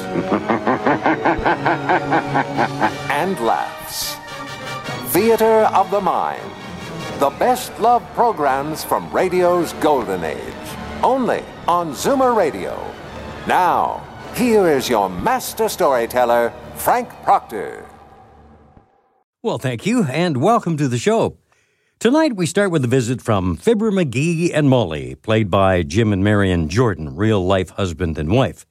and laughs. Theater of the Mind. The best love programs from radio's golden age. Only on Zoomer Radio. Now, here is your master storyteller, Frank Proctor. Well, thank you, and welcome to the show. Tonight we start with a visit from Fibber McGee and Molly, played by Jim and Marion Jordan, real life husband and wife.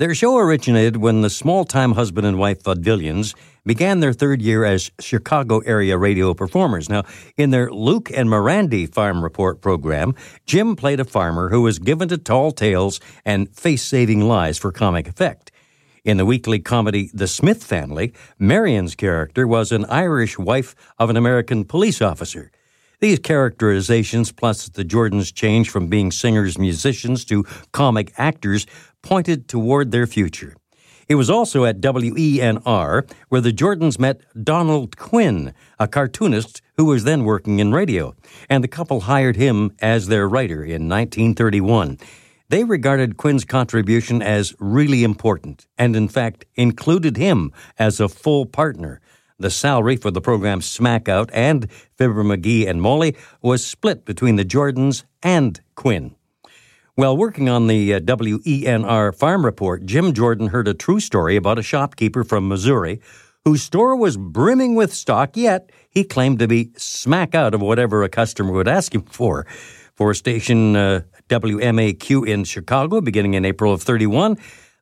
Their show originated when the small time husband and wife vaudevillians began their third year as Chicago area radio performers. Now, in their Luke and Mirandy Farm Report program, Jim played a farmer who was given to tall tales and face saving lies for comic effect. In the weekly comedy The Smith Family, Marion's character was an Irish wife of an American police officer. These characterizations, plus the Jordans' change from being singers, musicians to comic actors, pointed toward their future. It was also at WENR where the Jordans met Donald Quinn, a cartoonist who was then working in radio, and the couple hired him as their writer in 1931. They regarded Quinn's contribution as really important and, in fact, included him as a full partner. The salary for the program Smack Out and Fibber McGee and Molly was split between the Jordans and Quinn. While working on the uh, WENR Farm Report, Jim Jordan heard a true story about a shopkeeper from Missouri whose store was brimming with stock, yet he claimed to be smack out of whatever a customer would ask him for. For station uh, WMAQ in Chicago, beginning in April of 31,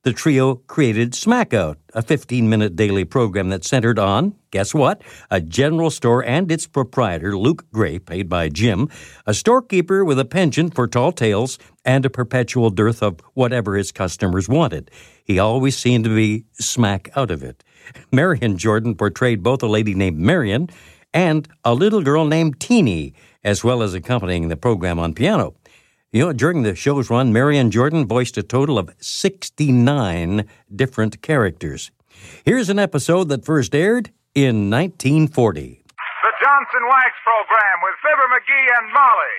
the trio created Smack Out, a 15 minute daily program that centered on, guess what? A general store and its proprietor, Luke Gray, paid by Jim, a storekeeper with a penchant for tall tales, and a perpetual dearth of whatever his customers wanted. He always seemed to be smack out of it. Marion Jordan portrayed both a lady named Marion and a little girl named Teeny, as well as accompanying the program on piano. You know, during the show's run, Marion Jordan voiced a total of 69 different characters. Here's an episode that first aired in 1940. The Johnson Wax Program with Fibber McGee and Molly.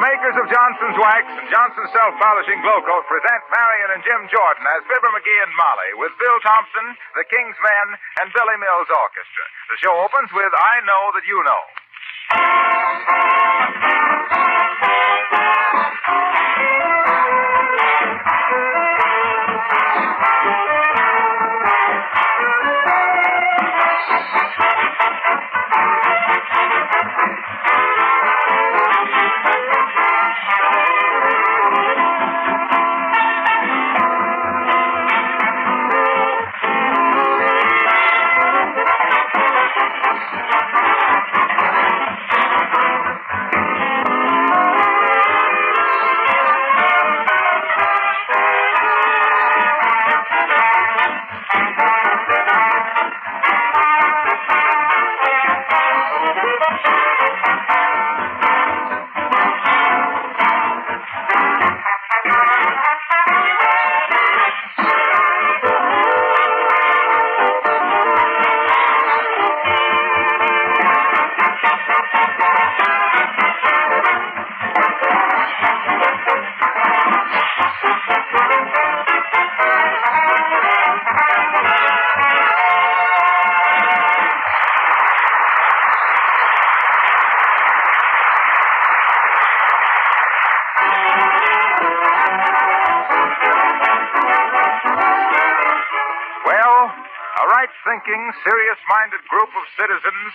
The makers of Johnson's Wax and Johnson's Self Polishing Glow Coat present Marion and Jim Jordan as Fibber McGee and Molly with Bill Thompson, the King's Men, and Billy Mills Orchestra. The show opens with I Know That You Know.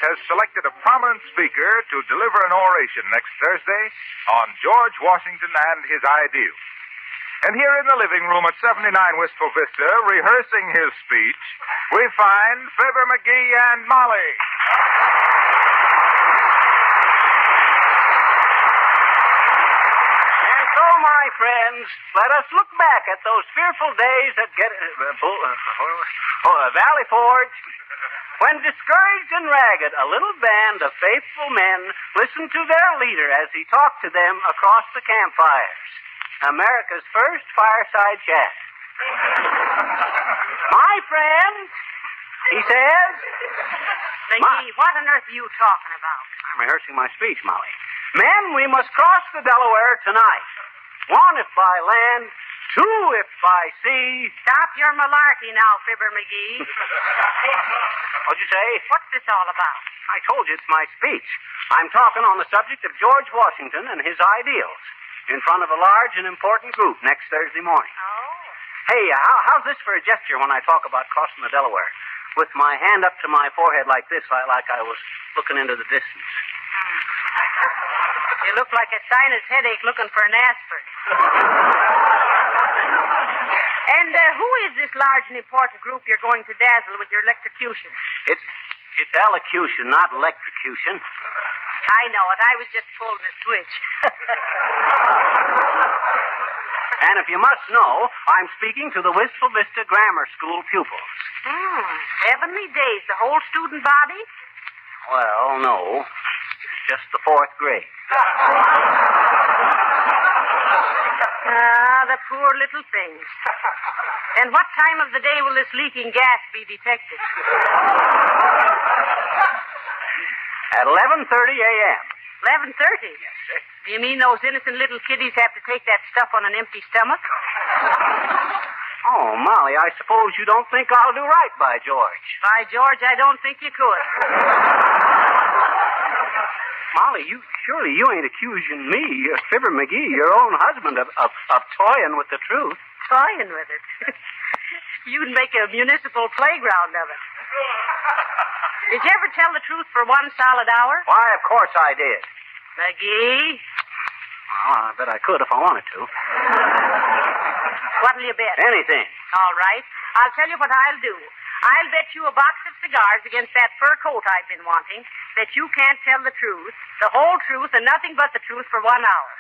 Has selected a prominent speaker to deliver an oration next Thursday on George Washington and his ideals. And here in the living room at 79 Wistful Vista, rehearsing his speech, we find Fibber McGee and Molly. Let us look back at those fearful days at get, uh, Bull- uh, uh, Valley Forge. When discouraged and ragged, a little band of faithful men listened to their leader as he talked to them across the campfires. America's first fireside chat. My friends, he says. McGee, what on earth are you talking about? I'm rehearsing my speech, Molly. Men, we must cross the Delaware tonight. One if by land, two if by sea. Stop your malarkey now, Fibber McGee. What'd you say? What's this all about? I told you it's my speech. I'm talking on the subject of George Washington and his ideals in front of a large and important group next Thursday morning. Oh. Hey, how, how's this for a gesture when I talk about crossing the Delaware? With my hand up to my forehead like this, like, like I was looking into the distance. Hmm. You look like a sinus headache looking for an aspirin. and uh, who is this large and important group you're going to dazzle with your electrocution? It's it's elocution, not electrocution. I know it. I was just pulling a switch. And if you must know, I'm speaking to the Wistful Vista Grammar School pupils. hmm. Heavenly days. The whole student body? Well, no. Just the fourth grade. Ah, the poor little things. And what time of the day will this leaking gas be detected? At 11.30 a.m. 11.30. Yes, sir. Do you mean those innocent little kiddies have to take that stuff on an empty stomach? Oh, Molly, I suppose you don't think I'll do right by George. By George, I don't think you could. Molly, you surely you ain't accusing me, uh, Fibber McGee, your own husband, of, of, of toying with the truth. Toying with it. You'd make a municipal playground of it. Did you ever tell the truth for one solid hour? Why, of course I did. McGee, Well, I bet I could if I wanted to. what'll you bet? Anything. All right. I'll tell you what I'll do. I'll bet you a box of cigars against that fur coat I've been wanting that you can't tell the truth, the whole truth, and nothing but the truth for one hour.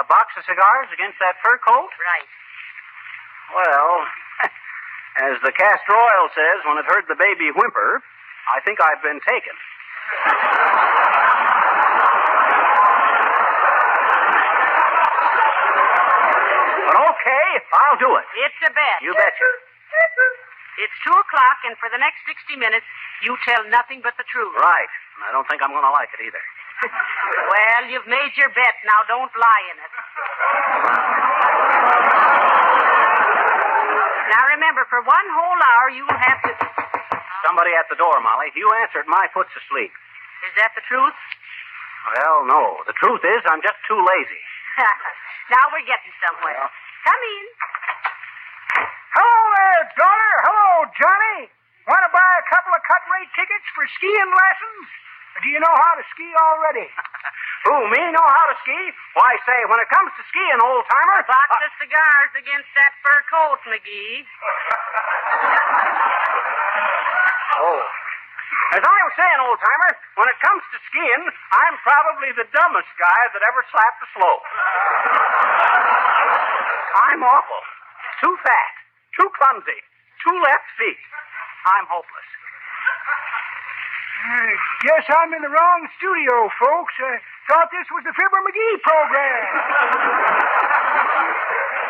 A box of cigars against that fur coat? Right. Well, as the castor oil says when it heard the baby whimper, I think I've been taken. But okay, I'll do it. It's a bet. You betcha. It's two o'clock, and for the next 60 minutes, you tell nothing but the truth. Right. And I don't think I'm going to like it either. Well, you've made your bet. Now don't lie in it. Now remember, for one whole hour, you'll have to. Somebody at the door, Molly. You answer it. My foot's asleep. Is that the truth? Well, no. The truth is, I'm just too lazy. now we're getting somewhere. Well. Come in. Hello there, daughter. Hello, Johnny. Want to buy a couple of cut rate tickets for skiing lessons? Or do you know how to ski already? Who, me know how to ski? Why, say, when it comes to skiing, old timer. Box of uh, cigars against that fur coat, McGee. Oh. As I was saying, old timer, when it comes to skiing, I'm probably the dumbest guy that ever slapped a slope. I'm awful. Too fat, too clumsy, too left feet. I'm hopeless. I guess I'm in the wrong studio, folks. I thought this was the Fibber McGee program.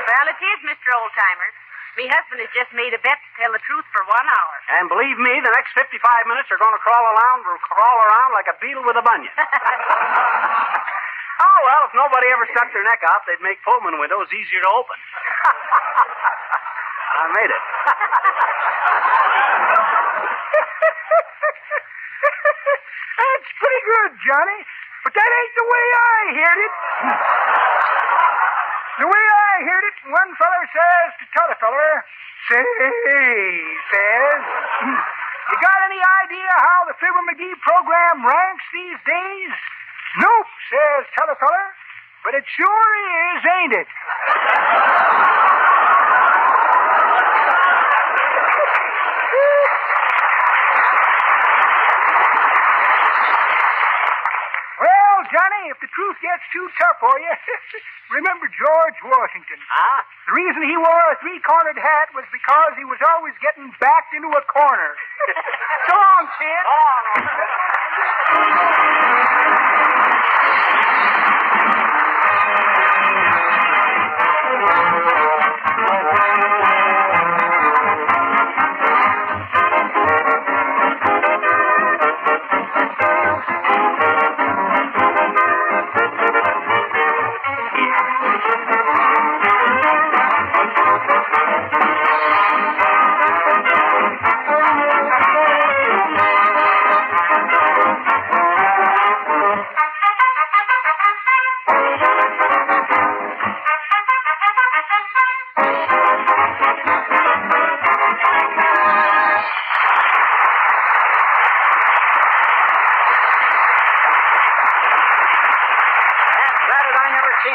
Well, it is, Mr. Oldtimer. Me husband has just made a bet to tell the truth for one hour. And believe me, the next 55 minutes are going to crawl around, crawl around like a beetle with a bunion. oh, well, if nobody ever stuck their neck out, they'd make Pullman windows easier to open. I made it. That's pretty good, Johnny. But that ain't the way I heard it. the way I heard it, one feller says to t'other feller, say, says, you got any idea how the Fibber McGee program ranks these days? Nope, says t'other feller. But it sure is, ain't it? Well, Johnny, if the truth gets too tough for you, remember George Washington. Huh? The reason he wore a three-cornered hat was because he was always getting backed into a corner. so long, Chin. That's better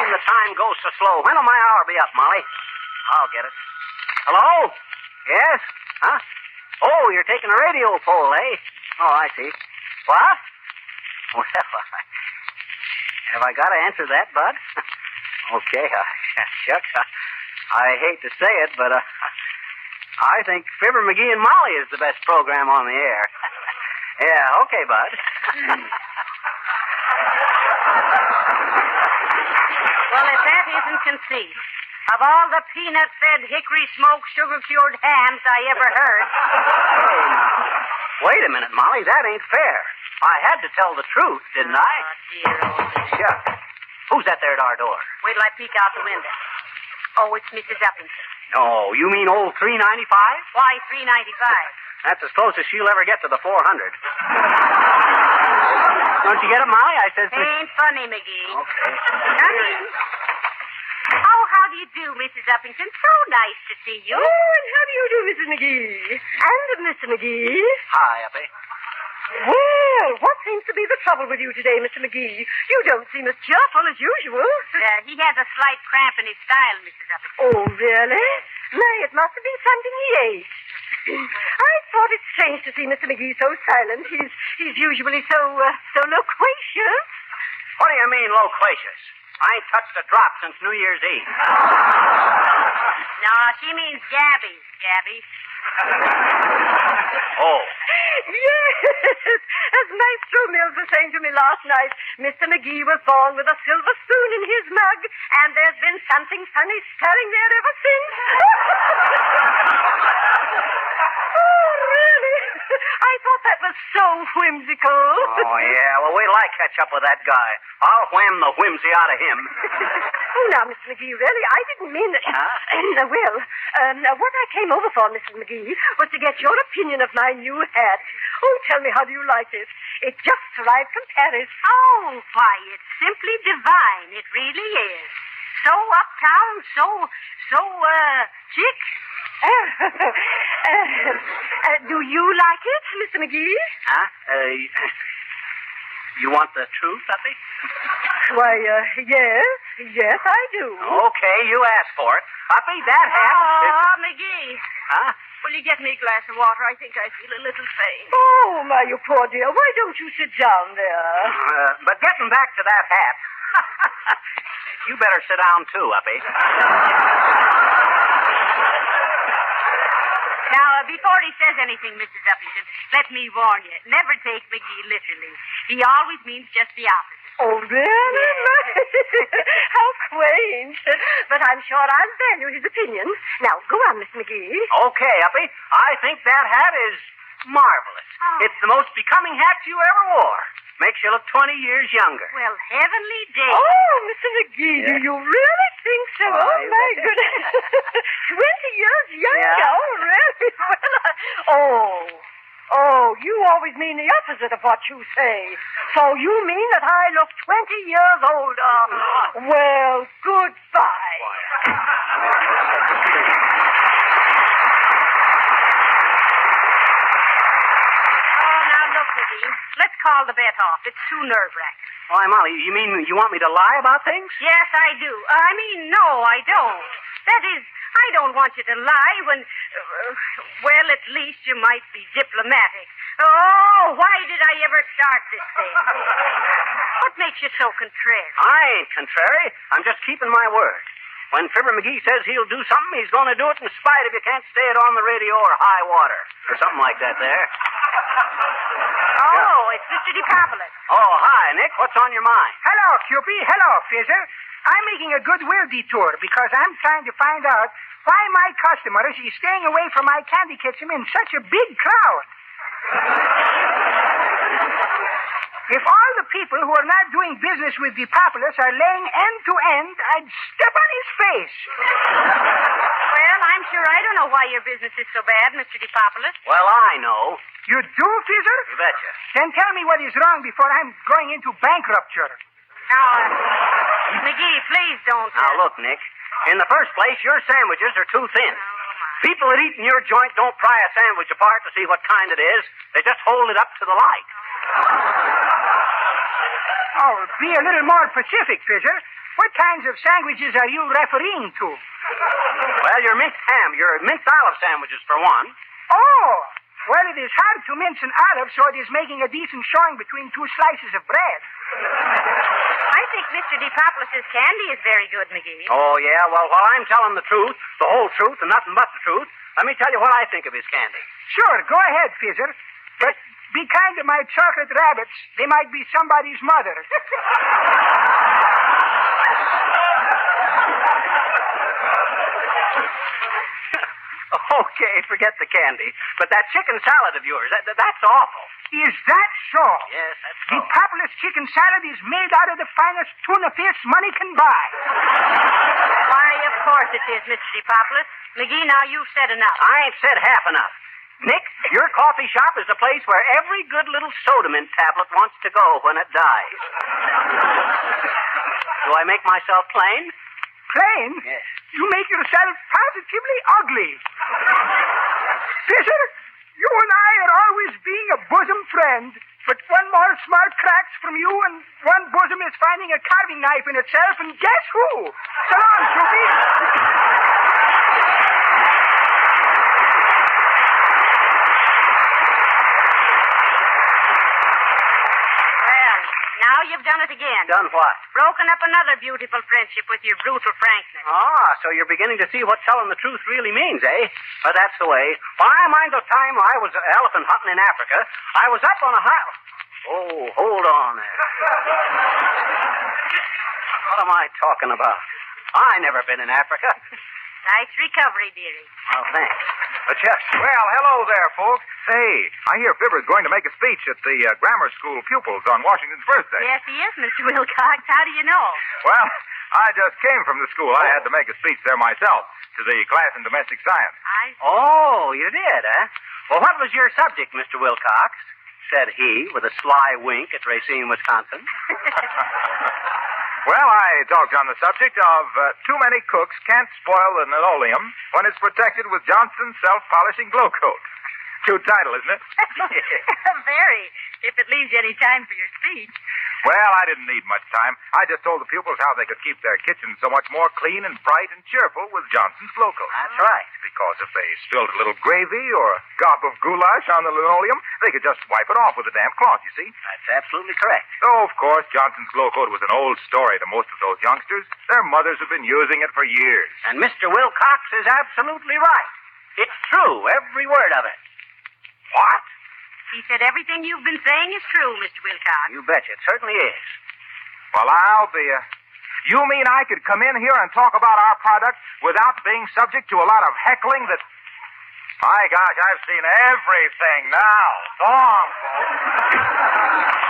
I the time go so slow. When'll my hour be up, Molly? I'll get it. Hello? Yes? Huh? Oh, you're taking a radio poll, eh? Oh, I see. What? Well, have I got to answer that, Bud? okay, shucks. I, I hate to say it, but uh, I think Fibber McGee and Molly is the best program on the air. yeah, okay, Bud. Well, if conceit. Of all the peanut fed, hickory smoked, sugar cured hams I ever heard. Wait a minute, Molly. That ain't fair. I had to tell the truth, didn't I? Oh, dear oh, old. Shucks. Who's that there at our door? Wait till I peek out the window. Oh, it's Mrs. Uppington. Oh, you mean old 395? Why, three ninety five. That's as close as she'll ever get to the 400. Don't you get it, Molly? I says. Ain't funny, McGee. Okay. Come in. How do you do, Mrs. Uppington? So nice to see you. Oh, and how do you do, Mrs. McGee? And Mr. McGee? Hi, Uppy. Well, what seems to be the trouble with you today, Mr. McGee? You don't seem as cheerful as usual. Uh, he has a slight cramp in his style, Mrs. Uppington. Oh, really? Nay, it must have been something he ate. I thought it strange to see Mr. McGee so silent. He's he's usually so uh, so loquacious. What do you mean, loquacious? I ain't touched a drop since New Year's Eve. No, she means Gabby, Gabby. Oh. Yes, as Maestro Mills was saying to me last night, Mr. McGee was born with a silver spoon in his mug, and there's been something funny stirring there ever since. oh, really? I thought that was so whimsical. Oh, yeah. Well, wait till I catch up with that guy. I'll wham the whimsy out of him. oh, now, Mr. McGee, really, I didn't mean that. Huh? Uh, well, um, uh, what I came over for, Mrs. McGee, was to get your opinion of my new hat. Oh, tell me, how do you like it? It just arrived from Paris. Oh, why, it's simply divine. It really is. So uptown, so, so, uh, chic. Uh, uh, do you like it, Mr. McGee? Huh? Uh, you want the truth, Uppy? Why, uh, yes, yes, I do. Okay, you asked for it. Uppy, that hat. Oh, McGee. Huh? Will you get me a glass of water? I think I feel a little faint. Oh, my, you poor dear. Why don't you sit down there? Uh, but getting back to that hat. you better sit down too, Uppy. Now, uh, before he says anything, Mrs. Uppington, let me warn you. Never take McGee literally. He always means just the opposite. Oh, really? How quaint. But I'm sure I'll value his opinion. Now, go on, Miss McGee. Okay, Uppy. I think that hat is marvelous. Oh. It's the most becoming hat you ever wore. Makes you look 20 years younger. Well, heavenly day. Oh, Mr. McGee, do you really think so? Oh, Oh, my goodness. Twenty years younger. Yeah. Oh, really? Well, I... Oh. Oh, you always mean the opposite of what you say. So you mean that I look 20 years older. Well, goodbye. Oh, now look, McGee. Let's call the bet off. It's too nerve-wracking. Why, Molly, you mean you want me to lie about things? Yes, I do. I mean, no, I don't. That is, I don't want you to lie when, uh, well, at least you might be diplomatic. Oh, why did I ever start this thing? What makes you so contrary? I ain't contrary. I'm just keeping my word. When Fibber McGee says he'll do something, he's going to do it in spite of you can't say it on the radio or high water or something like that there. Oh, it's Mr. DePapolis. Oh, hi, Nick. What's on your mind? Hello, Cupie. Hello, Fizzer. I'm making a goodwill detour because I'm trying to find out why my customers is staying away from my candy kitchen in such a big crowd. If all the people who are not doing business with DePapolis are laying end to end, I'd step on his face. Well, I'm sure I don't know why your business is so bad, Mr. DePapolis. Well, I know. You do, Fizzer? You betcha. Then tell me what is wrong before I'm going into bankruptcy. Now, uh, McGee, please don't. Now, uh, look, Nick. In the first place, your sandwiches are too thin. Oh. People that eat in your joint don't pry a sandwich apart to see what kind it is. They just hold it up to the light. Oh, be a little more specific, Fizzer. What kinds of sandwiches are you referring to? Well, your minced ham, your minced olive sandwiches, for one. Oh, well, it is hard to mince an olive, so it is making a decent showing between two slices of bread. I think Mr. DePapolis' candy is very good, McGee. Oh, yeah? Well, while I'm telling the truth, the whole truth, and nothing but the truth, let me tell you what I think of his candy. Sure, go ahead, Fizzer. But be kind to my chocolate rabbits. They might be somebody's mother. Okay, forget the candy. But that chicken salad of yours, that, that's awful. is that so? Yes, that's The so. Papolis chicken salad is made out of the finest tuna fish money can buy. Why, of course it is, Mr. DePapolis. McGee, now you've said enough. I ain't said half enough. Nick, your coffee shop is the place where every good little soda mint tablet wants to go when it dies. Do I make myself plain? Plain? Yes. You make yourself positively ugly. Fizzer, you and I are always being a bosom friend. But one more smart cracks from you, and one bosom is finding a carving knife in itself, and guess who? So long, Snoopy. Well, now you've done it again. Done what? Broken up another beautiful friendship with your brutal frankness. Ah, so you're beginning to see what telling the truth really means, eh? Well, that's the way. Why, I mind the time I was elephant hunting in Africa. I was up on a high. Oh, hold on there. what am I talking about? I never been in Africa. Nice recovery, dearie. Well, thanks. But yes. Well, hello there, folks. Say, I hear Fibber's going to make a speech at the uh, grammar school pupils on Washington's birthday. Yes, he is, Mr. Wilcox. How do you know? Well, I just came from the school. I had to make a speech there myself to the class in domestic science. I Oh, you did, huh? Well, what was your subject, Mr. Wilcox? Said he, with a sly wink at Racine, Wisconsin. Well, I talked on the subject of uh, too many cooks can't spoil the linoleum when it's protected with Johnson's self-polishing glow coat. Cute title, isn't it? Very. If it leaves you any time for your speech. Well, I didn't need much time. I just told the pupils how they could keep their kitchens so much more clean and bright and cheerful with Johnson's Glow Coat. That's right. Because if they spilled a little gravy or a gop of goulash on the linoleum, they could just wipe it off with a damp cloth, you see. That's absolutely correct. Oh, of course, Johnson's Glow Coat was an old story to most of those youngsters. Their mothers have been using it for years. And Mr. Wilcox is absolutely right. It's true, every word of it. What? He said everything you've been saying is true, Mr. Wilcox. You betcha. It certainly is. Well, I'll be a. You mean I could come in here and talk about our product without being subject to a lot of heckling that. My gosh, I've seen everything now. So long, folks.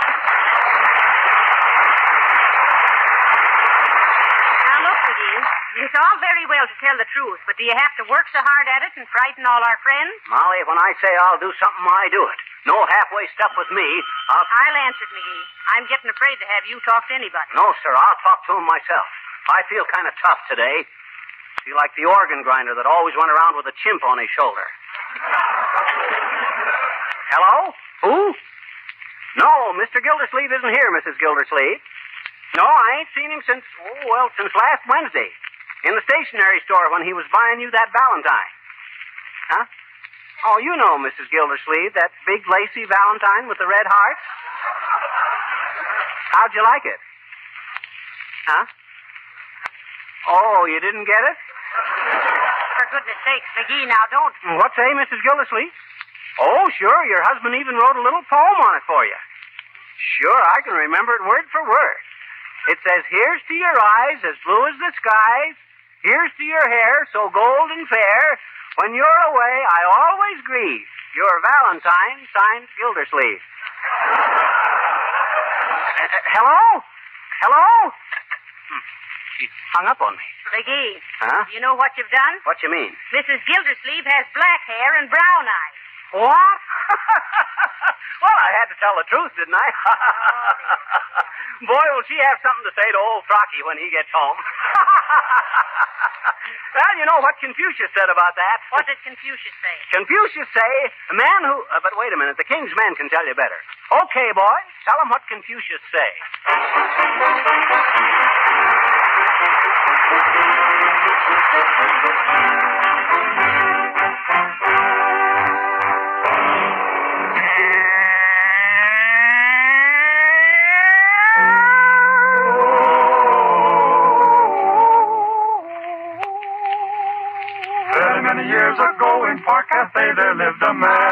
Now, look, McGee. It's all very well to tell the truth, but do you have to work so hard at it and frighten all our friends? Molly, when I say I'll do something, I do it. No halfway stuff with me. I'll. I'll answer it, McGee. I'm getting afraid to have you talk to anybody. No, sir. I'll talk to him myself. I feel kind of tough today. Feel like the organ grinder that always went around with a chimp on his shoulder. Hello? Who? No, Mr. Gildersleeve isn't here, Mrs. Gildersleeve. No, I ain't seen him since, oh, well, since last Wednesday. In the stationery store when he was buying you that Valentine. Huh? Oh, you know Mrs. Gildersleeve, that big lacy valentine with the red heart. How'd you like it? Huh? Oh, you didn't get it? For goodness sakes, McGee, now don't. Mm, what say, Mrs. Gildersleeve? Oh, sure. Your husband even wrote a little poem on it for you. Sure, I can remember it word for word. It says, Here's to your eyes as blue as the skies. Here's to your hair so golden fair. When you're away, I always grieve. Your Valentine, signed Gildersleeve. Uh, uh, hello? Hello? Hmm. She hung up on me. McGee, Huh? you know what you've done? What you mean? Mrs. Gildersleeve has black hair and brown eyes. What? well, I had to tell the truth, didn't I? Boy, will she have something to say to old Throckey when he gets home. well, you know what Confucius said about that? What did Confucius say? Confucius say, a man who... Uh, but wait a minute, the king's men can tell you better. Okay, boy, tell him what Confucius say. Years ago in Park Cafe there lived a mandarin.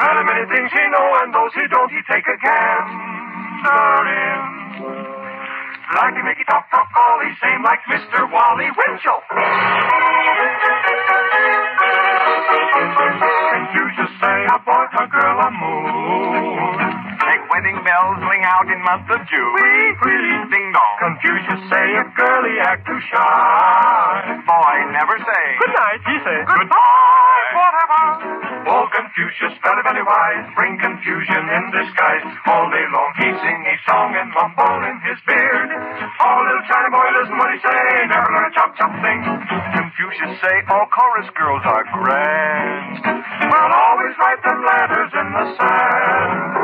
Had a many things he know and those he don't he take a gander in. Like to make he talk talk all same like Mr. Wally Winchell. Confucius say a boy a girl a moon. Wedding bells ring out in month of June. Wee, wee. Ding dong. Confucius say a girlie act too shy. Boy, never say. Good night, he said. Goodbye, forever. Oh, Confucius, very, very wise, bring confusion in disguise. All day long he sing his song and mumble in his beard. Oh, little China boy, listen what he say, never learn a chop chop thing. Confucius say all chorus girls are grand. Well, always write them letters in the sand.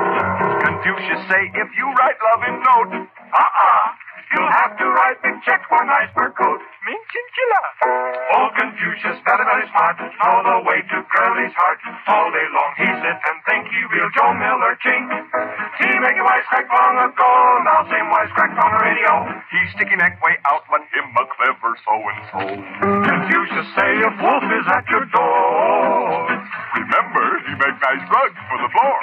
Confucius say if you write love in note, Uh-uh. You'll have to write big check one iceberg coat. Mean chinchilla. Oh, Confucius, very, very smart, all the way to Curly's heart. All day long he sit and think he real Joe Miller chink. He make a wisecrack long ago, now same wisecrack on the radio. He sticky neck way out, but him a clever so and so. Confucius say a wolf is at your door. Remember, he make nice rugs for the floor.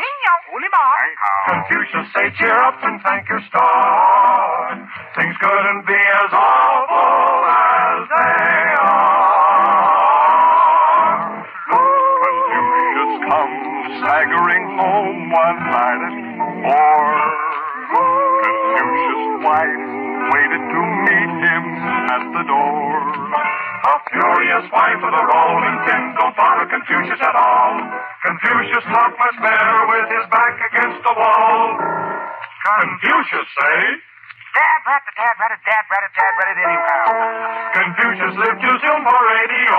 Confucius say cheer up and thank your star. Things couldn't be as awful as they are. Confucius comes staggering home one night at four. Confucius' wife waited to meet him at the door. A furious wife of the rolling tin don't bother Confucius at all. Confucius looked much better with his back against the wall. Confucius say, Dad, rat, dad, rat, dad, rat, dad, rat, anyhow. Confucius lived too soon for radio.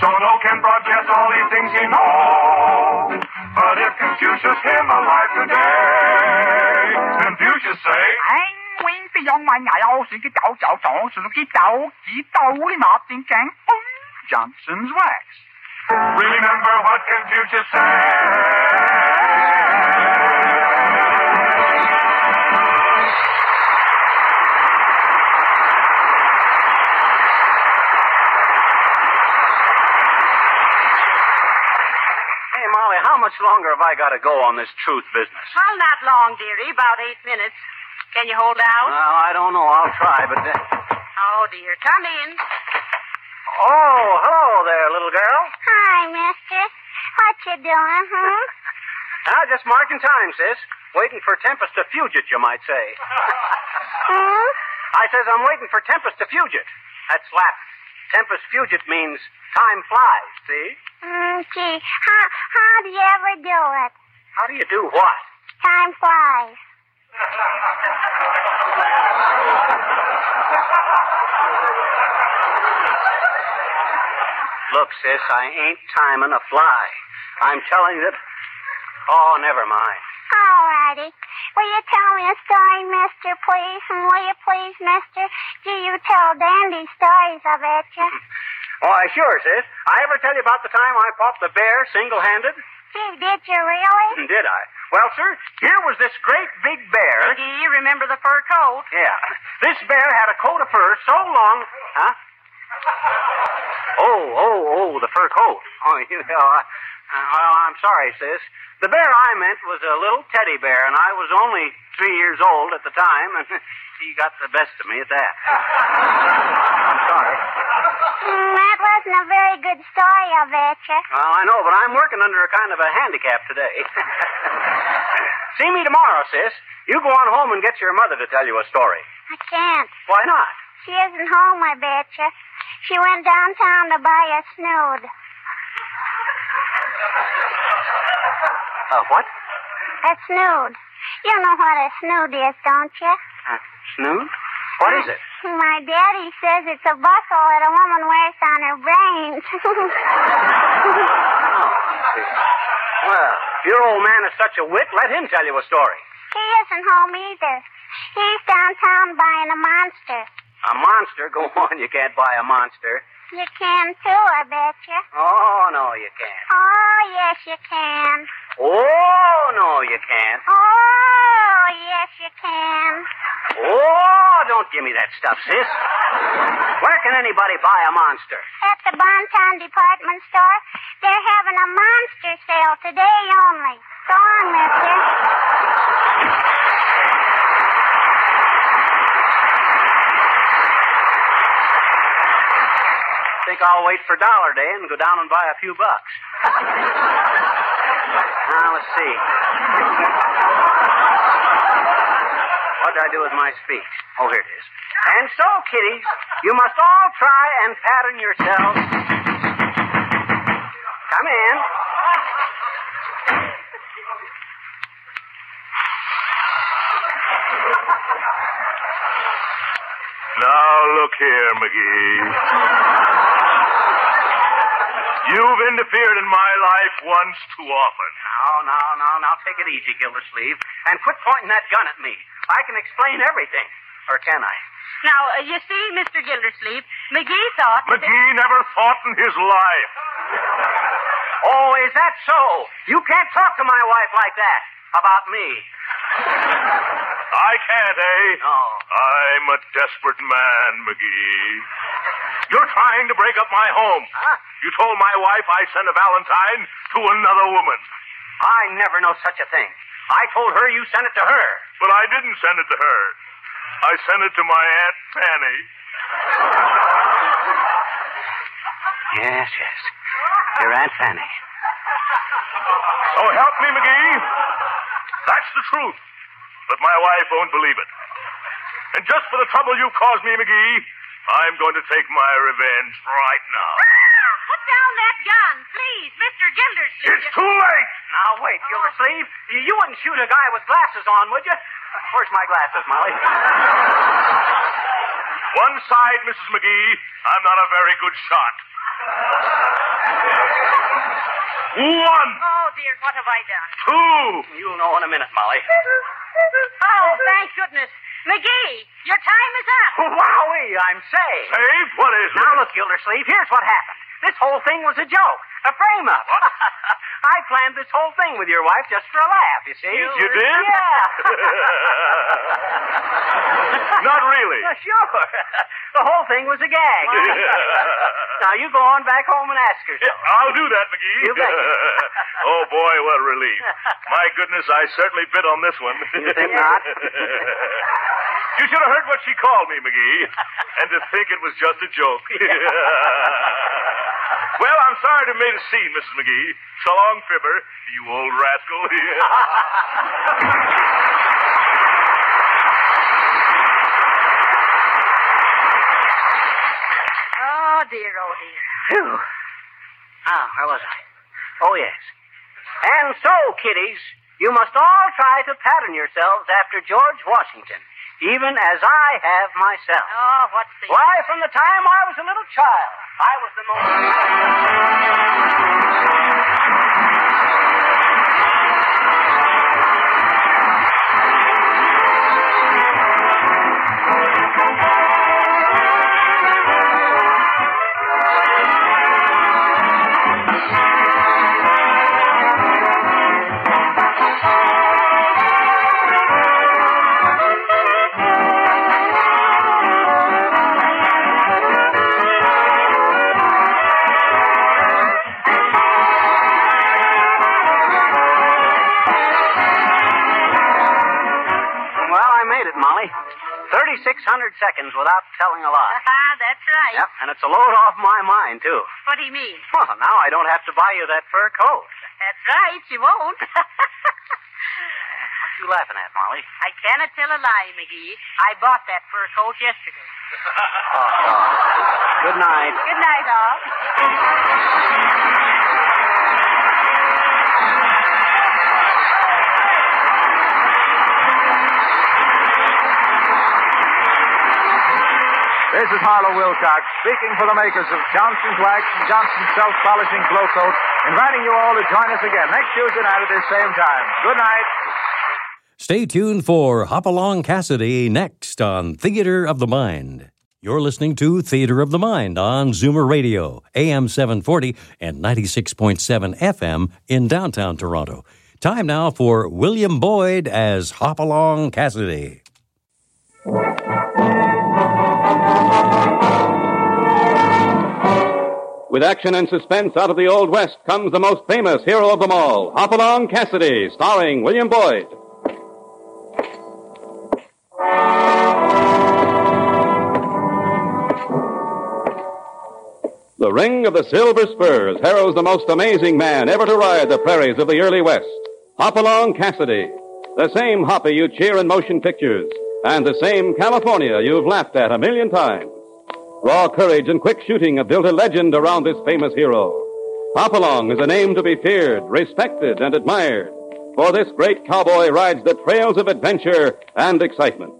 So no can broadcast all these things he know. But if Confucius him alive today, Confucius say, 哎，永不用问牙有是个走走走，是个走几道你马定正，哦，Johnson's wax。 remember what Confucius said. Hey, Molly, how much longer have I got to go on this truth business? Well, not long, dearie. About eight minutes. Can you hold out? Well, I don't know. I'll try, but. Uh... oh, dear. Come in. Oh, hello there, little girl. Hi, mister. What you doing, huh? Ah, just marking time, sis. Waiting for Tempest to fugit, you might say. Hmm? I says I'm waiting for Tempest to fugit. That's Latin. Tempest fugit means time flies, see? Mm, gee, how, how do you ever do it? How do you do what? Time flies. Look, sis, I ain't timing a fly. I'm telling you that. Oh, never mind. All righty. Will you tell me a story, mister, please? And will you please, mister, do you tell dandy stories, I bet you? Why, sure, sis. I ever tell you about the time I popped the bear single-handed? Gee, did you really? Did I? Well, sir, here was this great big bear. McGee, remember the fur coat? Yeah. This bear had a coat of fur so long. Huh? Oh, oh, oh, the fur coat. Oh, you know, I, well, I'm sorry, sis. The bear I meant was a little teddy bear, and I was only three years old at the time, and he got the best of me at that. I'm sorry. Mm, that wasn't a very good story, I betcha. Well, I know, but I'm working under a kind of a handicap today. See me tomorrow, sis. You go on home and get your mother to tell you a story. I can't. Why not? She isn't home, I betcha. She went downtown to buy a snood. Uh, what? A snood. You know what a snood is, don't you? Uh, snood? What is it? My daddy says it's a buckle that a woman wears on her brains. Well, if your old man is such a wit, let him tell you a story. he isn't home either. He's downtown buying a monster. A monster? Go on, you can't buy a monster. You can too, I betcha. Oh, no, you can't. Oh, yes, you can. Oh, no, you can't. Oh, yes, you can. Oh, don't give me that stuff, sis. Where can anybody buy a monster? At the Bontown department store, they're having a monster sale today only. So on, mister. Think I'll wait for Dollar Day and go down and buy a few bucks. now, uh, let's see. What did I do with my speech? Oh, here it is. And so, kiddies, you must all try and pattern yourselves. Come in. Now, look here, McGee. You've interfered in my life once too often. Now, now, now, now, take it easy, Gildersleeve. And quit pointing that gun at me. I can explain everything. Or can I? Now, uh, you see, Mr. Gildersleeve, McGee thought. that- McGee never fought in his life. Oh, is that so? You can't talk to my wife like that. About me. I can't, eh? No. I'm a desperate man, McGee. You're trying to break up my home. Huh? You told my wife I sent a Valentine to another woman. I never know such a thing. I told her you sent it to her. But I didn't send it to her. I sent it to my Aunt Fanny. Yes, yes. Your Aunt Fanny. So help me, McGee. That's the truth. But my wife won't believe it. And just for the trouble you caused me, McGee, I'm going to take my revenge right now. Put down that gun, please, Mr. Gildersleeve. It's too late. Now, wait, Gildersleeve. You, you wouldn't shoot a guy with glasses on, would you? Where's my glasses, Molly? One side, Mrs. McGee, I'm not a very good shot. One, Oh, dear, what have I done? two. You'll know in a minute, Molly. Oh, thank goodness. McGee, your time is up. Wowee, I'm saved. Saved? What is it? Now, look, Gildersleeve, here's what happened. This whole thing was a joke, a frame up. I planned this whole thing with your wife just for a laugh, you see. You did? Yeah. Not really. Sure. The whole thing was a gag. now, you go on back home and ask her so. I'll do that, McGee. You bet. oh, boy, what a relief. My goodness, I certainly bit on this one. You think not? you should have heard what she called me, McGee. And to think it was just a joke. Well, I'm sorry to have made a scene, Mrs. McGee. So long, Fibber, you old rascal. Oh, dear, oh, dear. Phew. Ah, where was I? Oh, yes. And so, kiddies, you must all try to pattern yourselves after George Washington, even as I have myself. Oh, what's the. Why, from the time I was a little child, I was the most. 3,600 seconds without telling a lie. Ah, that's right. Yep, and it's a load off my mind, too. What do you mean? Well, now I don't have to buy you that fur coat. That's right, you won't. What are you laughing at, Molly? I cannot tell a lie, McGee. I bought that fur coat yesterday. Good night. Good night, all. This is Harlow Wilcox speaking for the makers of Johnson's Wax and Johnson's Self-Polishing Glow Coat, inviting you all to join us again next Tuesday night at this same time. Good night. Stay tuned for Hopalong Cassidy next on Theater of the Mind. You're listening to Theater of the Mind on Zoomer Radio, AM 740 and 96.7 FM in downtown Toronto. Time now for William Boyd as Hopalong Cassidy. With action and suspense out of the Old West comes the most famous hero of them all, Hopalong Cassidy, starring William Boyd. The ring of the silver spurs heralds the most amazing man ever to ride the prairies of the early West. Hopalong Cassidy. The same Hoppy you cheer in motion pictures, and the same California you've laughed at a million times. Raw courage and quick shooting have built a legend around this famous hero. Hopalong is a name to be feared, respected, and admired, for this great cowboy rides the trails of adventure and excitement.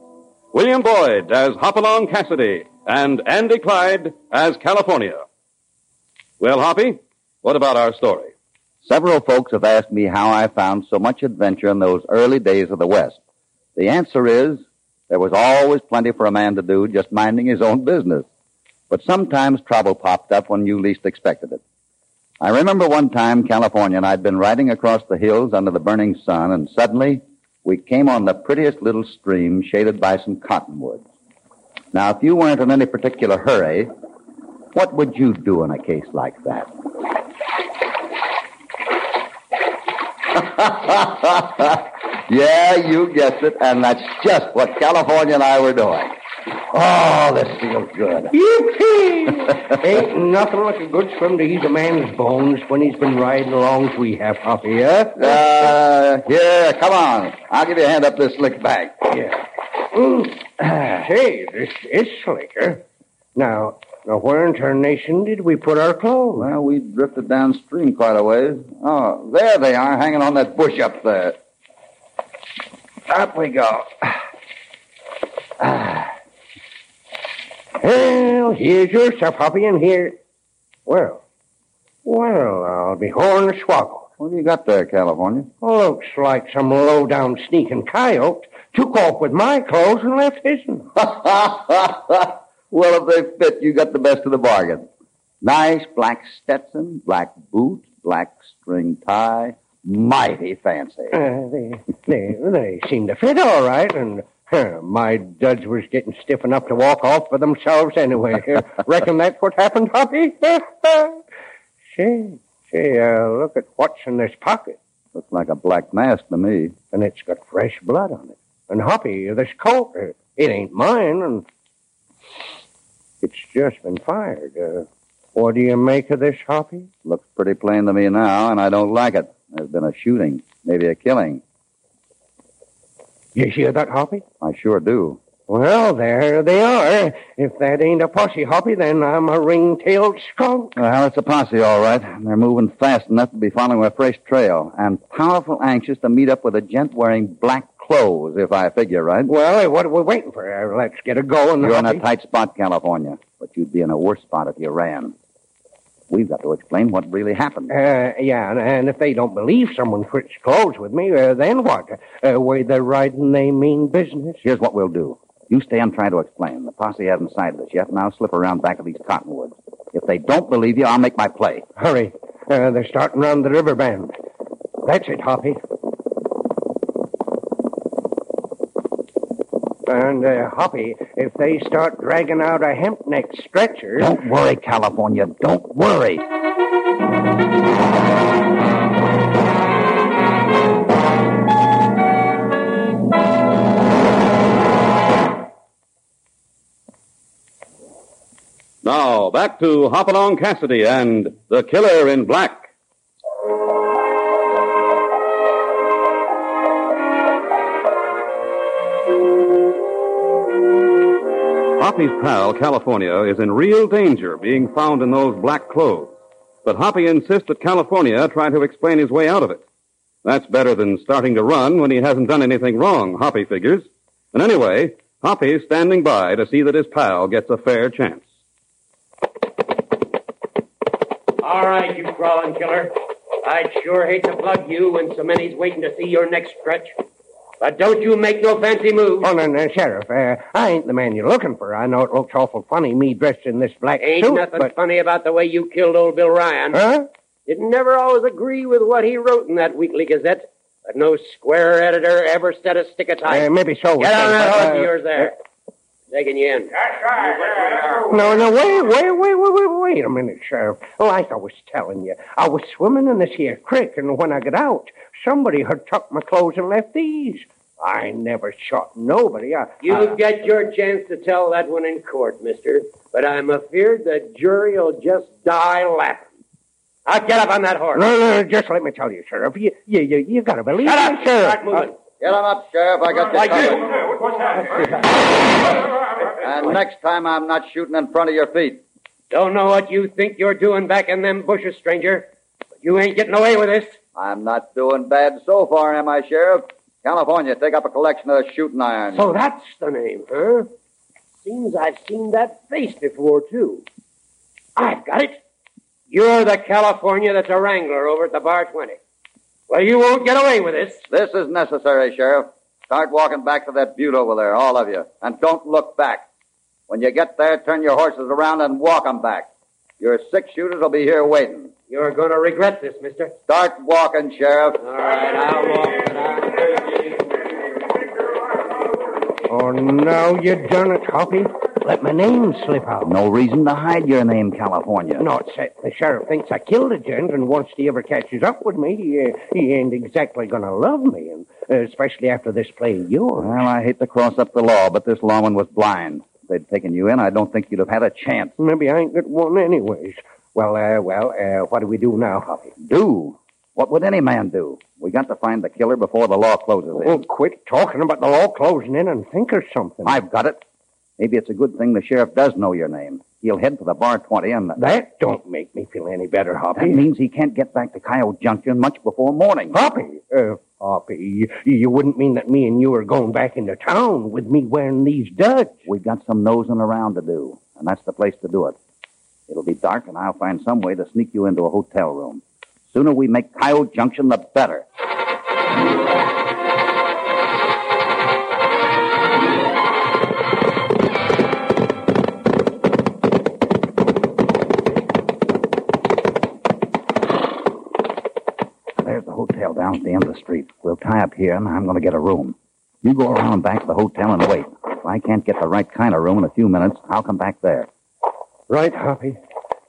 William Boyd as Hopalong Cassidy, and Andy Clyde as California. Well, Hoppy, what about our story? Several folks have asked me how I found so much adventure in those early days of the West. The answer is there was always plenty for a man to do just minding his own business. But sometimes trouble popped up when you least expected it. I remember one time California and I'd been riding across the hills under the burning sun and suddenly we came on the prettiest little stream shaded by some cottonwoods. Now, if you weren't in any particular hurry, what would you do in a case like that? yeah, you guessed it, and that's just what California and I were doing. Oh, this feels good. Yippee! Ain't nothing like a good swim to ease a man's bones when he's been riding along as we have, Hoppy, huh? Uh, here, come on. I'll give you a hand up this slick bank. Yeah. Mm. Hey, this is slicker. Now, now, where in tarnation did we put our clothes? Well, we drifted downstream quite a ways. Oh, there they are, hanging on that bush up there. Up we go. Well, here's your stuff, Hoppy, and here. Well, well, I'll be hornswoggled. What do you got there, California? Looks like some low-down sneaking coyote took off with my clothes and left his. well, if they fit, you got the best of the bargain. Nice black Stetson, black boots, black string tie. Mighty fancy. Uh, they, they, they seem to fit all right, and my duds was getting stiff enough to walk off for themselves anyway. Reckon that's what happened, Hoppy? say, see, uh, look at what's in this pocket. Looks like a black mask to me. And it's got fresh blood on it. And Hoppy, this coat, uh, it ain't mine, and it's just been fired. Uh, what do you make of this, Hoppy? Looks pretty plain to me now, and I don't like it. There's been a shooting, maybe a killing. You hear that, Hoppy? I sure do. Well, there they are. If that ain't a posse, Hoppy, then I'm a ring-tailed skunk. Well, it's a posse, all right. They're moving fast enough to be following a fresh trail, and powerful anxious to meet up with a gent wearing black clothes, if I figure right. Well, what are we waiting for? Uh, let's get a going. You're in a tight spot, California, but you'd be in a worse spot if you ran. We've got to explain what really happened. Uh, yeah, and, and if they don't believe someone switched clothes with me, uh, then what? Uh, way they're riding, they mean business. Here's what we'll do. You stay and try to explain. The posse hasn't sighted us yet, and I'll slip around back of these cottonwoods. If they don't believe you, I'll make my play. Hurry. Uh, they're starting round the river bend. That's it, Hoppy. And uh, Hoppy, if they start dragging out a hemp neck stretcher. Don't worry, California. Don't worry. Now, back to Hopalong Cassidy and the Killer in Black. Hoppy's pal, California, is in real danger being found in those black clothes. But Hoppy insists that California try to explain his way out of it. That's better than starting to run when he hasn't done anything wrong, Hoppy figures. And anyway, Hoppy's standing by to see that his pal gets a fair chance. All right, you crawling killer. I'd sure hate to plug you when so many's waiting to see your next stretch. But don't you make no fancy moves. Oh, no, no, Sheriff. Uh, I ain't the man you're looking for. I know it looks awful funny, me dressed in this black Ain't suit, nothing but... funny about the way you killed old Bill Ryan. Huh? Didn't never always agree with what he wrote in that weekly gazette. But no square editor ever said a stick of type. Uh, maybe so. Get on that horse uh, of yours there. Taking you in. That's right. No, no, wait, wait, wait, wait, wait, wait a minute, Sheriff. Oh, like I was telling you, I was swimming in this here creek, and when I got out, somebody had tucked my clothes and left these. I never shot nobody. I, You'll I- get your chance to tell that one in court, mister. But I'm afeard the jury'll just die laughing. Now get up on that horse. No, no, no just let me tell you, Sheriff. You, you, you, you gotta believe Shut me, up. Sheriff. Start moving. Get him up, Sheriff. I got Like you And next time I'm not shooting in front of your feet. Don't know what you think you're doing back in them bushes, stranger. But you ain't getting away with this. I'm not doing bad so far, am I, Sheriff? California, take up a collection of shooting irons. So that's the name, huh? Seems I've seen that face before, too. I've got it. You're the California that's a wrangler over at the Bar 20. Well, you won't get away with this. This is necessary, Sheriff. Start walking back to that butte over there, all of you. And don't look back. When you get there, turn your horses around and walk 'em back. Your six shooters will be here waiting. You're going to regret this, mister. Start walking, Sheriff. All right, I'll walk. Oh, no, you done it, Hoppy. Let my name slip out. No reason to hide your name, California. No, it's that the sheriff thinks I killed a gent, and once he ever catches up with me, he, uh, he ain't exactly gonna love me, and uh, especially after this play of yours. Well, I hate to cross up the law, but this lawman was blind. If they'd taken you in, I don't think you'd have had a chance. Maybe I ain't got one anyways. Well, uh, well, uh, what do we do now, Hoppy? Do? What would any man do? We got to find the killer before the law closes in. Oh, quit talking about the law closing in and think of something. I've got it. Maybe it's a good thing the sheriff does know your name. He'll head for the bar 20 and... That don't make me feel any better, Hoppy. That means he can't get back to Coyote Junction much before morning. Hoppy, uh, Hoppy, you, wouldn't mean that me and you are going back into town with me wearing these duds? We've got some nosing around to do, and that's the place to do it. It'll be dark, and I'll find some way to sneak you into a hotel room. Sooner we make Coyote Junction, the better. Tie up here, and I'm going to get a room. You go around back to the hotel and wait. If I can't get the right kind of room in a few minutes, I'll come back there. Right, Hoppy.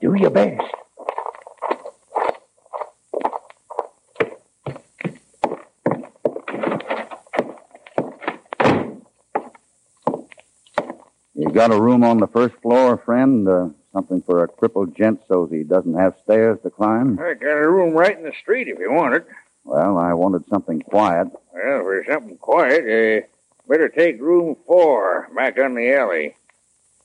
Do your best. You got a room on the first floor, friend? Uh, something for a crippled gent so he doesn't have stairs to climb? I got a room right in the street if you want it. Well, I wanted something quiet. Well, for something quiet, uh, better take room four back on the alley.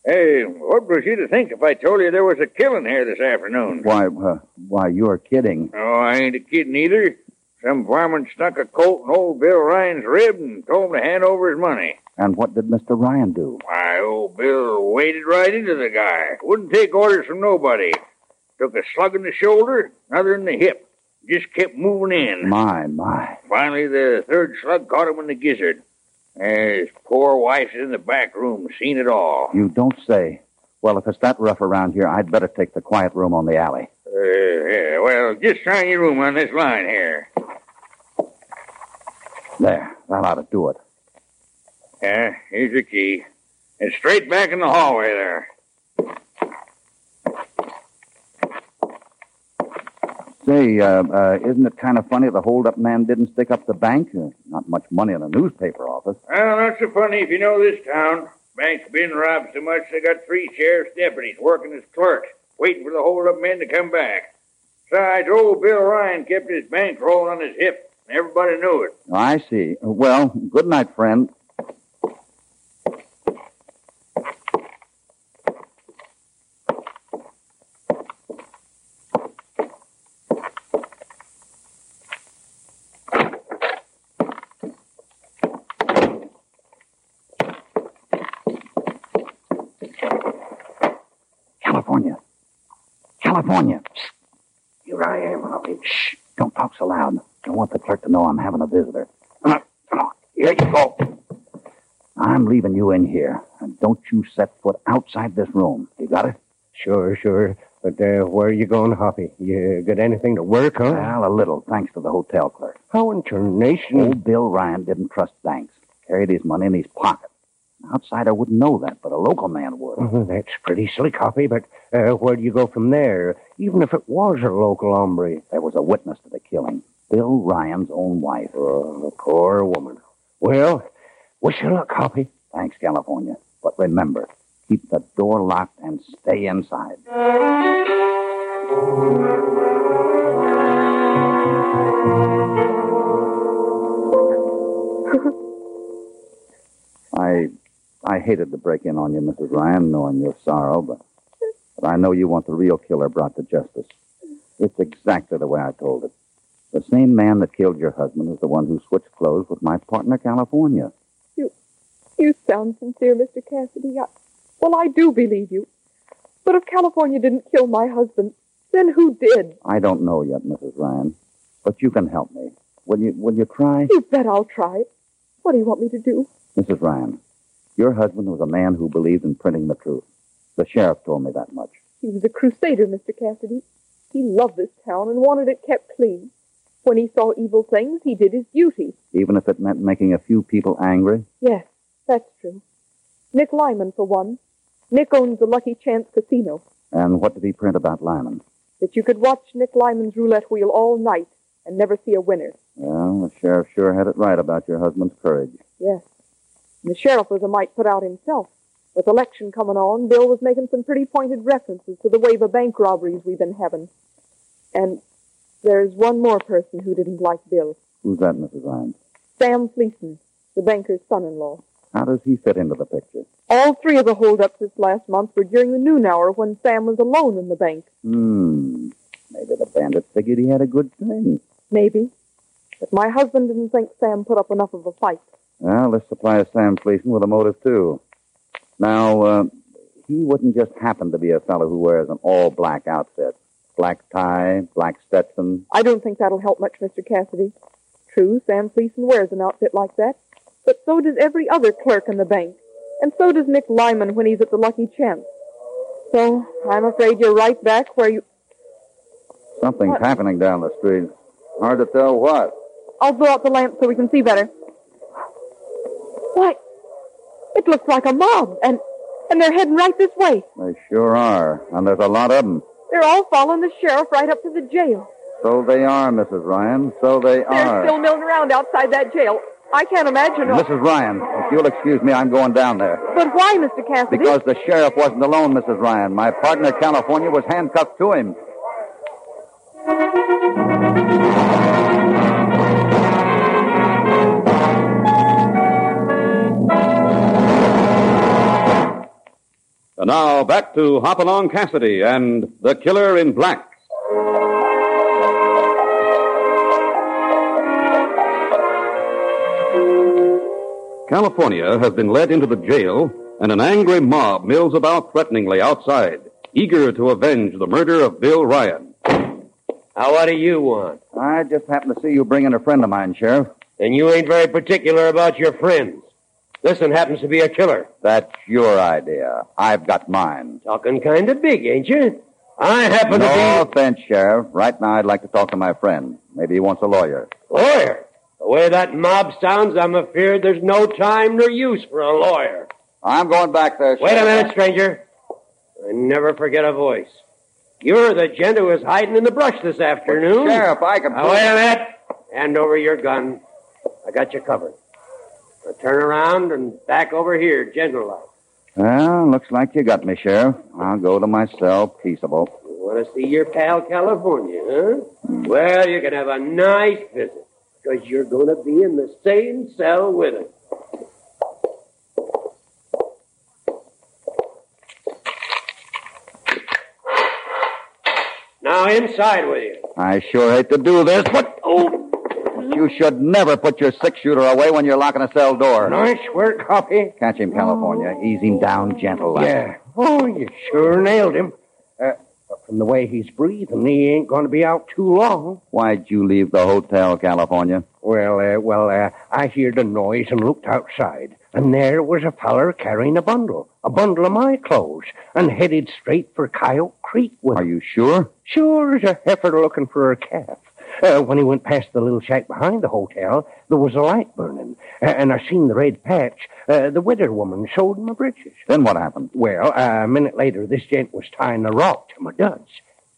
Hey, what was you to think if I told you there was a killing here this afternoon? Why, uh, why, you're kidding. Oh, I ain't a kidding either. Some fireman stuck a colt in old Bill Ryan's rib and told him to hand over his money. And what did Mr. Ryan do? Why, old Bill waded right into the guy. Wouldn't take orders from nobody. Took a slug in the shoulder, another in the hip. Just kept moving in. My, my. Finally, the third slug caught him in the gizzard. His poor wife's in the back room, seen it all. You don't say. Well, if it's that rough around here, I'd better take the quiet room on the alley. Uh, yeah, well, just try your room on this line here. There, that ought to do it. Yeah, here's the key. And straight back in the hallway there. Say, uh, uh, isn't it kind of funny the hold-up man didn't stick up the bank? Uh, not much money in a newspaper office. Well, not so funny if you know this town. Bank's been robbed so much they got three sheriff's deputies working as clerks, waiting for the hold-up men to come back. Besides, old Bill Ryan kept his bankroll on his hip, and everybody knew it. I see. Well, good night, friend. California. California. Here I am, Hoppy. Shh. Don't talk so loud. Don't want the clerk to know I'm having a visitor. Come on. Come on. Here you go. I'm leaving you in here. And don't you set foot outside this room. You got it? Sure, sure. But uh, where are you going, Hoppy? You got anything to work on? Well, a little, thanks to the hotel clerk. How in tarnation? Old Bill Ryan didn't trust banks. Carried his money in his pocket. An outsider wouldn't know that, but a local man would. Oh, that's pretty slick, Hoppy, but uh, where do you go from there? Even if it was a local hombre. There was a witness to the killing. Bill Ryan's own wife. Oh, poor woman. Well, wish you luck, Hoppy. Thanks, California. But remember, keep the door locked and stay inside. I I hated to break in on you, Mrs. Ryan, knowing your sorrow, but, but I know you want the real killer brought to justice. It's exactly the way I told it. The same man that killed your husband is the one who switched clothes with my partner, California. You, you sound sincere, Mr. Cassidy. I, well, I do believe you. But if California didn't kill my husband, then who did? I don't know yet, Mrs. Ryan, but you can help me. Will you? Will you try? You bet I'll try. What do you want me to do? Mrs. Ryan, your husband was a man who believed in printing the truth. The sheriff told me that much. He was a crusader, Mr. Cassidy. He loved this town and wanted it kept clean. When he saw evil things, he did his duty. Even if it meant making a few people angry? Yes, that's true. Nick Lyman, for one. Nick owns the Lucky Chance Casino. And what did he print about Lyman? That you could watch Nick Lyman's roulette wheel all night and never see a winner. Well, the sheriff sure had it right about your husband's courage. Yes. And the sheriff was a mite put out himself. With election coming on, Bill was making some pretty pointed references to the wave of bank robberies we've been having. And there's one more person who didn't like Bill. Who's that, Mrs. Ryan? Sam Fleeson, the banker's son-in-law. How does he fit into the picture? All three of the holdups this last month were during the noon hour when Sam was alone in the bank. Hmm. Maybe the bandit figured he had a good thing. Maybe. But my husband didn't think Sam put up enough of a fight. Well, let's supply Sam Fleeson with a motive, too. Now, uh, he wouldn't just happen to be a fellow who wears an all-black outfit. Black tie, black Stetson. I don't think that'll help much, Mr. Cassidy. True, Sam Fleeson wears an outfit like that, but so does every other clerk in the bank. And so does Nick Lyman when he's at the Lucky Chance. So, I'm afraid you're right back where you... Something's What? happening down the street. Hard to tell what. I'll blow out the lamp so we can see better. Why, it looks like a mob, and and they're heading right this way. They sure are. And there's a lot of them. They're all following the sheriff right up to the jail. So they are, Mrs. Ryan. So they are. They're still milling around outside that jail. I can't imagine. Mrs. Ryan, if you'll excuse me, I'm going down there. But why, Mr. Cassidy? Because the sheriff wasn't alone, Mrs. Ryan. My partner, California, was handcuffed to him. And now back to Hopalong Cassidy and The Killer in Black. California has been led into the jail, and an angry mob mills about threateningly outside, eager to avenge the murder of Bill Ryan. Now, what do you want? I just happened to see you bringing a friend of mine, Sheriff. And you ain't very particular about your friends. This one happens to be a killer. That's your idea. I've got mine. Talking kind of big, ain't you? I happen no to be. No offense, Sheriff. Right now, I'd like to talk to my friend. Maybe he wants a lawyer. Lawyer? The way that mob sounds, I'm afeard there's no time nor use for a lawyer. I'm going back there, Wait a minute, stranger. I never forget a voice. You're the gent who was hiding in the brush this afternoon. Sheriff, I can Now, wait a minute. Hand over your gun. I got you covered. Now turn around and back over here, gentle like. Well, looks like you got me, Sheriff. I'll go to my cell peaceable. You want to see your pal California, huh? Well, you can have a nice visit because you're going to be in the same cell with him. Now inside with you. I sure hate to do this, but oh, you should never put your six shooter away when you're locking a cell door. Nice work, Hoppy. Catch him, California. Ease him down gentle. like. Yeah. Oh, you sure nailed him. Uh, but from the way he's breathing, he ain't going to be out too long. Why'd you leave the hotel, California? Well, uh, well, uh, I heard a noise and looked outside, and there was a feller carrying a bundle, a bundle of my clothes, and headed straight for Coyote Creek with Are you sure? Sure as a heifer looking for her calf. Uh, when he went past the little shack behind the hotel, there was a light burning, uh, and I seen the red patch. Uh, the widow woman showed my breeches. Then what happened? Well, uh, a minute later, this gent was tying a rock to my duds,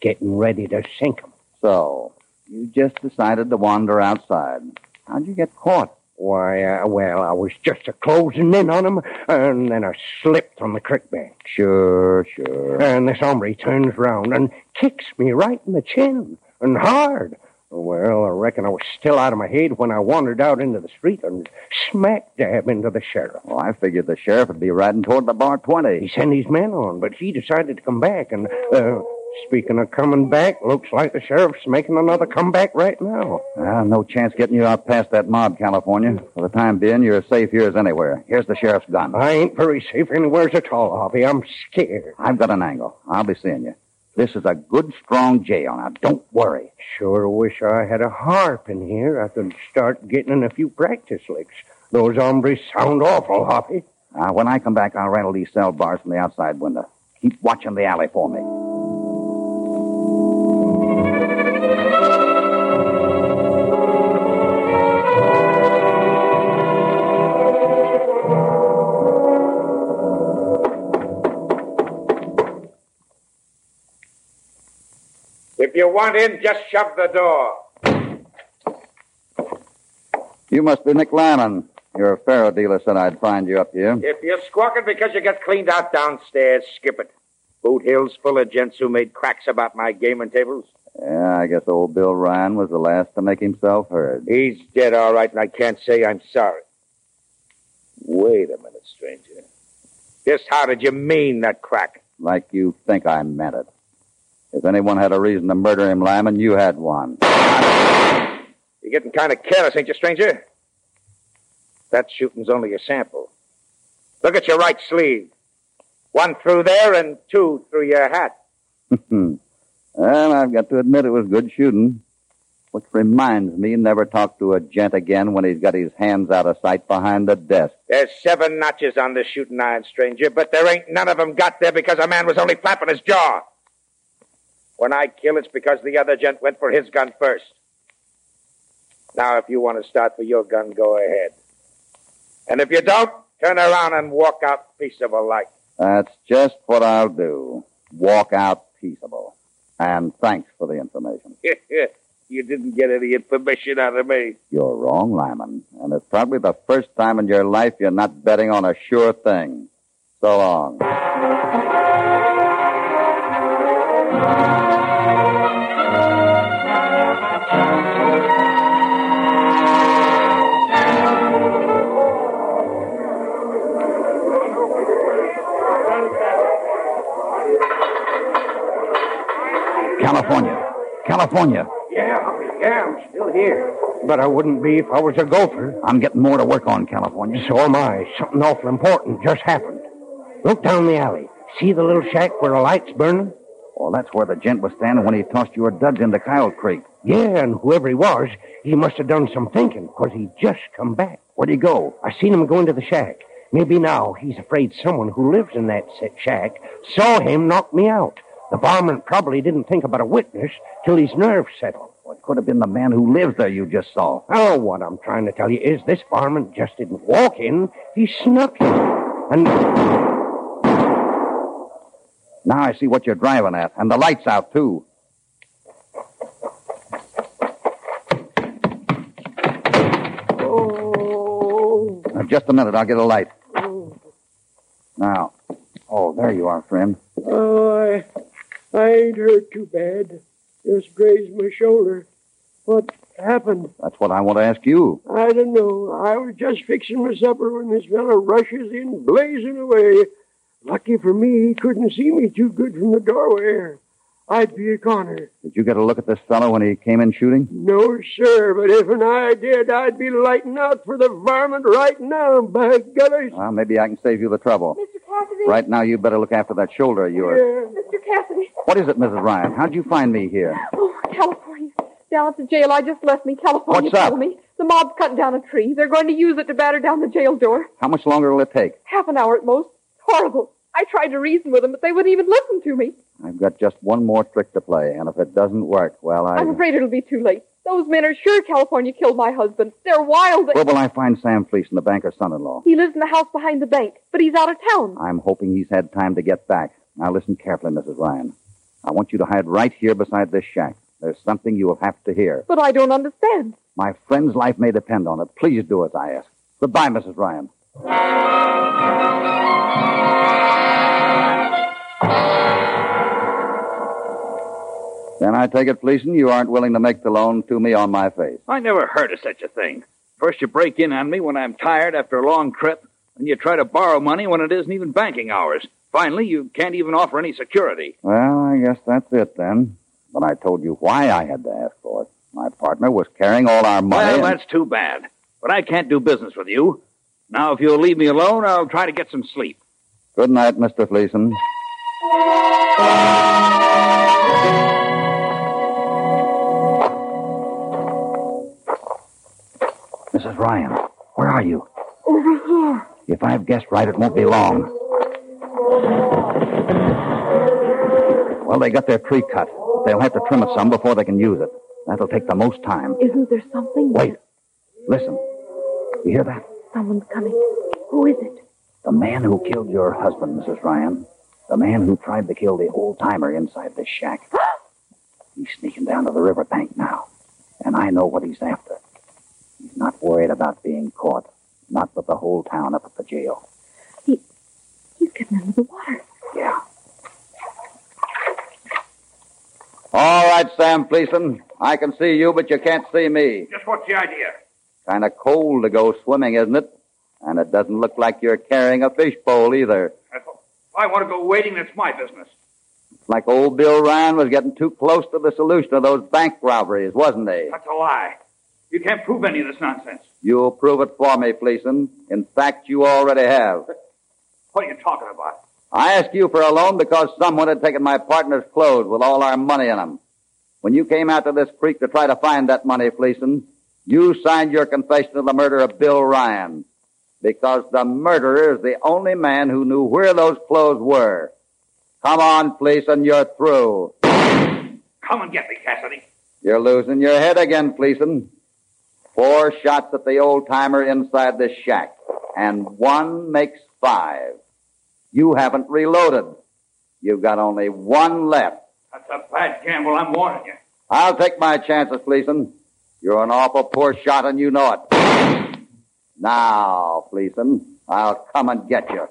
getting ready to sink 'em. So, you just decided to wander outside. How'd you get caught? Why, uh, well, I was just a closing in on 'em, and then I slipped on the creek bank. Sure, sure. And this hombre turns round and kicks me right in the chin, and hard. Well, I reckon I was still out of my head when I wandered out into the street and smack dab into the sheriff. Well, I figured the sheriff would be riding toward the bar 20. He sent his men on, but he decided to come back. And, uh, speaking of coming back, looks like the sheriff's making another comeback right now. Well, no chance getting you out past that mob, California. For the time being, you're as safe here as anywhere. Here's the sheriff's gun. I ain't very safe anywheres at all, Hoppy. I'm scared. I've got an angle. I'll be seeing you. This is a good, strong jail. Now, don't worry. Sure wish I had a harp in here. I could start getting in a few practice licks. Those hombres sound awful, Hoppy. Uh, when I come back, I'll rattle these cell bars from the outside window. Keep watching the alley for me. Want in, just shove the door. You must be Nick Lyman. Your faro dealer said I'd find you up here. If you're squawking because you got cleaned out downstairs, skip it. Boot Hill's full of gents who made cracks about my gaming tables. Yeah, I guess old Bill Ryan was the last to make himself heard. He's dead, all right, and I can't say I'm sorry. Wait a minute, stranger. Just how did you mean that crack? Like you think I meant it. If anyone had a reason to murder him, Lyman, you had one. You're getting kind of careless, ain't you, stranger? That shooting's only a sample. Look at your right sleeve. One through there and two through your hat. well, I've got to admit it was good shooting. Which reminds me, never talk to a gent again when he's got his hands out of sight behind the desk. There's seven notches on the shooting iron, stranger, but there ain't none of 'em got there because a man was only flapping his jaw. When I kill, it's because the other gent went for his gun first. Now, if you want to start for your gun, go ahead. And if you don't, turn around and walk out peaceable like. That's just what I'll do. Walk out peaceable. And thanks for the information. you didn't get any information out of me. You're wrong, Lyman. And it's probably the first time in your life you're not betting on a sure thing. So long. California. Yeah, yeah, I'm still here. But I wouldn't be if I was a gopher. I'm getting more to work on, California. So am I. Something awful important just happened. Look down the alley. See the little shack where the light's burning? Well, that's where the gent was standing when he tossed your duds into Kyle Creek. Yeah, and whoever he was, he must have done some thinking, 'cause he just come back. Where'd he go? I seen him go into the shack. Maybe now he's afraid someone who lives in that set shack saw him knock me out. The barman probably didn't think about a witness till his nerves settled. Well, it could have been the man who lives there you just saw. Oh, what I'm trying to tell you is this barman just didn't walk in. He snuck in. And Now I see what you're driving at. And the light's out, too. Oh. Now, just a minute. I'll get a light. Oh. Now, Oh, there you are, friend. Oh, I, I ain't hurt too bad. Just grazed my shoulder. What happened? That's what I want to ask you. I don't know. I was just fixing my supper when this fellow rushes in, blazing away. Lucky for me, he couldn't see me too good from the doorway. I'd be a goner. Did you get a look at this fellow when he came in shooting? No, sir, but if an I did, I'd be lighting out for the varmint right now, by gutters. Well, maybe I can save you the trouble. Mr. Cassidy? Right now, you better look after that shoulder of yours. Mr. Cassidy? What is it, Mrs. Ryan? How'd you find me here? Oh, California. Down at the jail I just left me, California What's up? told me. The mob's cutting down a tree. They're going to use it to batter down the jail door. How much longer will it take? Half an hour at most. Horrible. I tried to reason with them, but they wouldn't even listen to me. I've got just one more trick to play, and if it doesn't work, well, I. I'm afraid it'll be too late. Those men are sure California killed my husband. They're wild. Where will I find Sam Fleeson, the banker's son-in-law? He lives in the house behind the bank, but he's out of town. I'm hoping he's had time to get back. Now listen carefully, Mrs. Ryan. I want you to hide right here beside this shack. There's something you will have to hear. But I don't understand. My friend's life may depend on it. Please do as I ask. Goodbye, Mrs. Ryan. Then I take it, Fleeson, you aren't willing to make the loan to me on my face. I never heard of such a thing. First, you break in on me when I'm tired after a long trip, and you try to borrow money when it isn't even banking hours. Finally, you can't even offer any security. Well, I guess that's it then. But I told you why I had to ask for it. My partner was carrying all our money. Well, and- that's too bad. But I can't do business with you. Now, if you'll leave me alone, I'll try to get some sleep. Good night, Mr. Fleeson. Mrs. Ryan, where are you? Over here. If I've guessed right, it won't be long. Well, they got their tree cut. They'll have to trim it some before they can use it. That'll take the most time. Isn't there something? Wait. Listen. You hear that? Someone's coming. Who is it? The man who killed your husband, Mrs. Ryan. The man who tried to kill the old timer inside this shack. he's sneaking down to the river bank now. And I know what he's after. He's not worried about being caught. Not with the whole town up at the jail. He, He's getting under the water. Yeah. All right, Sam Fleeson. I can see you, but you can't see me. Just what's the idea? Kind of cold to go swimming, isn't it? And it doesn't look like you're carrying a fishbowl either. If I want to go wading, that's my business. It's like old Bill Ryan was getting too close to the solution of those bank robberies, wasn't he? That's a lie. You can't prove any of this nonsense. You'll prove it for me, Fleeson. In fact, you already have. What are you talking about? I asked you for a loan because someone had taken my partner's clothes with all our money in them. When you came out to this creek to try to find that money, Fleeson, you signed your confession of the murder of Bill Ryan. Because the murderer is the only man who knew where those clothes were. Come on, Fleeson, you're through. Come and get me, Cassidy. You're losing your head again, Fleeson. Four shots at the old timer inside this shack, and one makes five. You haven't reloaded. You've got only one left. That's a bad gamble, I'm warning you. I'll take my chances, Fleeson. You're an awful poor shot, and you know it. Now, Fleeson, I'll come and get you.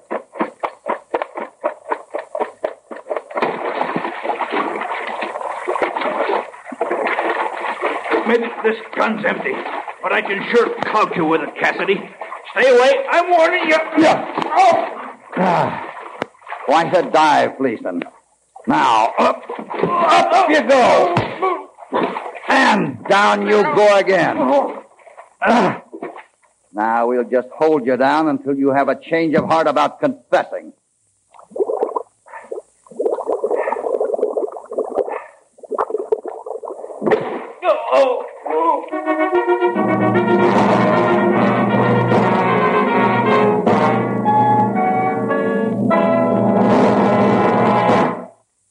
This gun's empty, but I can sure clout you with it, Cassidy. Stay away. I'm warning you. Yeah. Oh! Ah, Quite a dive, Fleeson. Now, up, up, up you go. And down you go again. Ah. Now we'll just hold you down until you have a change of heart about confessing. Oh, oh.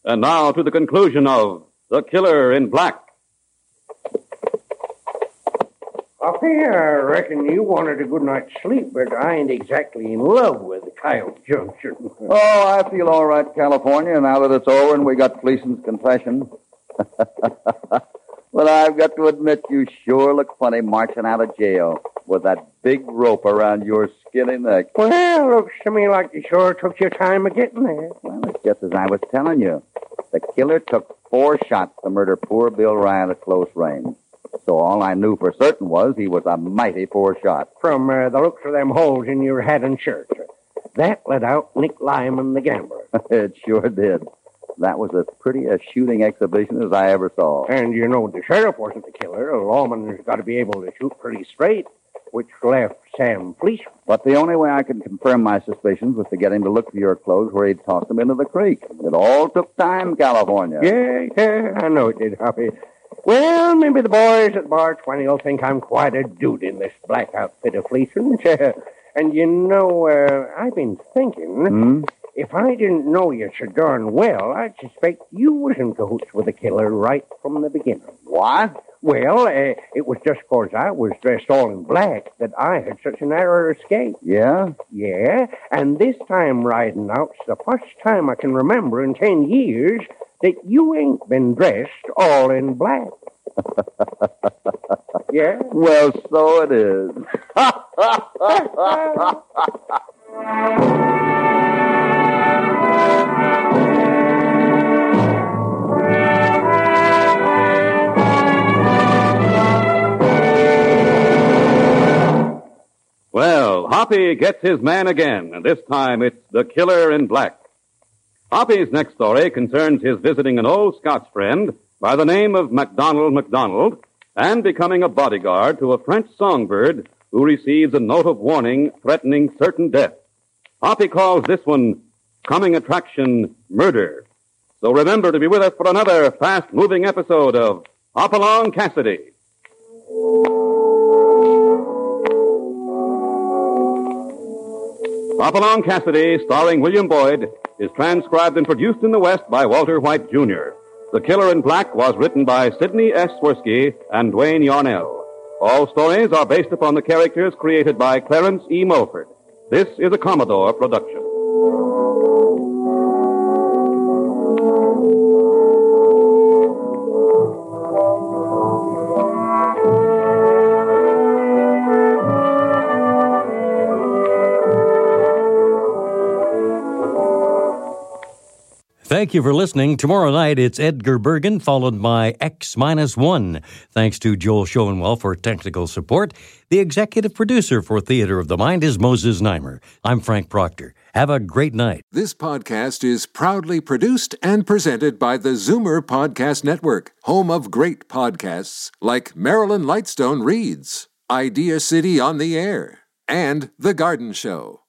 And now to the conclusion of The Killer in Black. Hoppy, I reckon you wanted a good night's sleep, but I ain't exactly in love with Coyote Junction. Oh, I feel all right, California, now that it's over and we got Fleeson's confession. but I've got to admit, you sure look funny marching out of jail with with that big rope around your skinny neck. Well, looks to me like you sure took your time of getting there. Well, it's just as I was telling you. The killer took four shots to murder poor Bill Ryan at close range. So all I knew for certain was he was a mighty poor shot. From uh, the looks of them holes in your hat and shirt. That let out Nick Lyman, the gambler. it sure did. That was as pretty a shooting exhibition as I ever saw. And you know the sheriff wasn't the killer. A lawman's got to be able to shoot pretty straight, which left Sam Fleeson. But the only way I could confirm my suspicions was to get him to look for your clothes where he'd tossed them into the creek. It all took time, California. Yeah, yeah, I know it did, Hoppy. Well, maybe the boys at Bar 20 will think I'm quite a dude in this black outfit of Fleeson's. and you know, uh, I've been thinking. Hmm? If I didn't know you so darn well, I'd suspect you was in cahoots with the killer right from the beginning. What? Well, uh, it was just 'cause I was dressed all in black that I had such a narrow escape. Yeah? Yeah, and this time riding out's the first time I can remember in ten years that you ain't been dressed all in black. yeah? Well, so it is. Hoppy gets his man again, and this time it's the killer in black. Hoppy's next story concerns his visiting an old Scots friend by the name of MacDonald MacDonald and becoming a bodyguard to a French songbird who receives a note of warning threatening certain death. Hoppy calls this one Coming Attraction Murder. So remember to be with us for another fast moving episode of Hopalong Cassidy. Hopalong Cassidy, starring William Boyd, is transcribed and produced in the West by Walter White, Jr. The Killer in Black was written by Sidney S. Swirsky and Dwayne Yarnell. All stories are based upon the characters created by Clarence E. Mulford. This is a Commodore production. Thank you for listening. Tomorrow night, it's Edgar Bergen, followed by X Minus One. Thanks to Joel Schoenwell for technical support. The executive producer for Theater of the Mind is Moses Znaimer. I'm Frank Proctor. Have a great night. This podcast is proudly produced and presented by the Zoomer Podcast Network, home of great podcasts like Marilyn Lightstone Reads, Idea City on the Air, and The Garden Show.